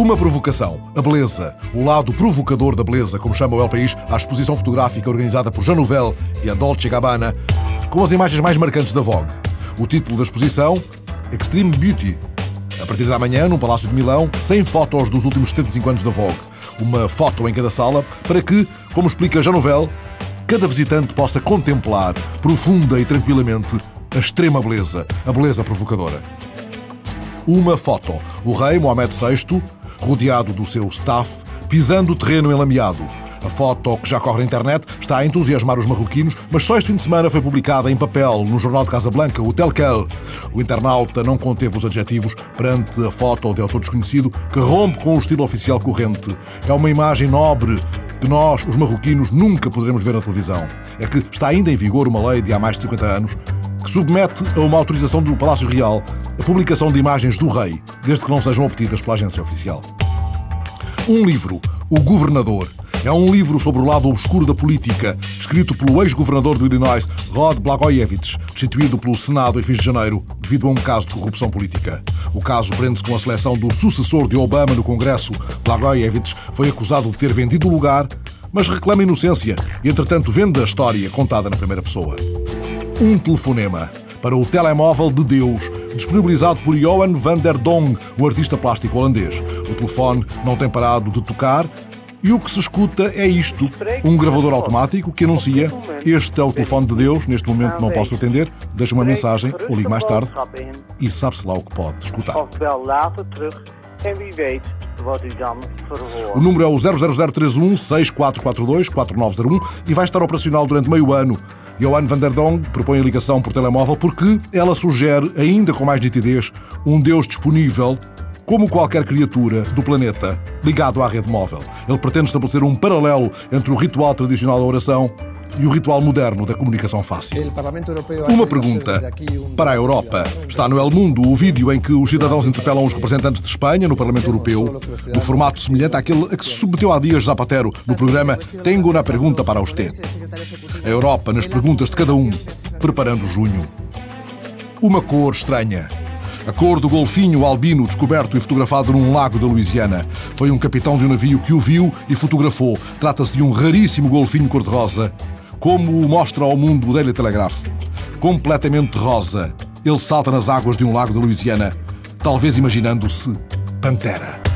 Uma provocação, a beleza, o lado provocador da beleza, como chama o El País, à exposição fotográfica organizada por Jean Nouvel e a Dolce Gabbana, com as imagens mais marcantes da Vogue. O título da exposição, Extreme Beauty. A partir da manhã, num palácio de Milão, 100 fotos dos últimos 75 anos da Vogue. Uma foto em cada sala, para que, como explica Jean Nouvel, cada visitante possa contemplar, profunda e tranquilamente, a extrema beleza, a beleza provocadora. Uma foto. O rei Mohamed VI, rodeado do seu staff, pisando o terreno enlameado. A foto que já corre na internet está a entusiasmar os marroquinos, mas só este fim de semana foi publicada em papel no jornal de Casablanca, o Telquel. O internauta não conteve os adjetivos perante a foto de autor desconhecido que rompe com o estilo oficial corrente. É uma imagem nobre que nós, os marroquinos, nunca poderemos ver na televisão. É que está ainda em vigor uma lei de há mais de 50 anos que submete a uma autorização do Palácio Real a publicação de imagens do rei, desde que não sejam obtidas pela agência oficial. Um livro, O Governador, é um livro sobre o lado obscuro da política, escrito pelo ex-governador do Illinois, Rod Blagojevich, destituído pelo Senado em fins de janeiro devido a um caso de corrupção política. O caso prende-se com a seleção do sucessor de Obama no Congresso. Blagojevich foi acusado de ter vendido o lugar, mas reclama inocência e, entretanto, vende a história contada na primeira pessoa. Um telefonema para o telemóvel de Deus, disponibilizado por Johan van der Dong, o artista plástico holandês. O telefone não tem parado de tocar e o que se escuta é isto: um gravador automático que anuncia este é o telefone de Deus, neste momento não posso atender, deixa uma mensagem ou ligue mais tarde e sabe-se lá o que pode escutar. O número é o 00031 6442 4901 e vai estar operacional durante meio ano. Johan van der Dong propõe a ligação por telemóvel porque ela sugere, ainda com mais nitidez, um Deus disponível como qualquer criatura do planeta ligado à rede móvel. Ele pretende estabelecer um paralelo entre o ritual tradicional da oração e o ritual moderno da comunicação fácil. Uma pergunta para a Europa. Está no El Mundo o vídeo em que os cidadãos interpelam os representantes de Espanha no Parlamento Europeu, no formato semelhante àquele a que se submeteu há dias Zapatero no programa Tengo na Pergunta para Usted. A Europa nas perguntas de cada um, preparando junho. Uma cor estranha a cor do golfinho albino descoberto e fotografado num lago da Louisiana. Foi um capitão de um navio que o viu e fotografou. Trata-se de um raríssimo golfinho cor-de-rosa, como o mostra ao mundo o Daily Telegraph. Completamente rosa, ele salta nas águas de um lago da Louisiana, talvez imaginando-se Pantera.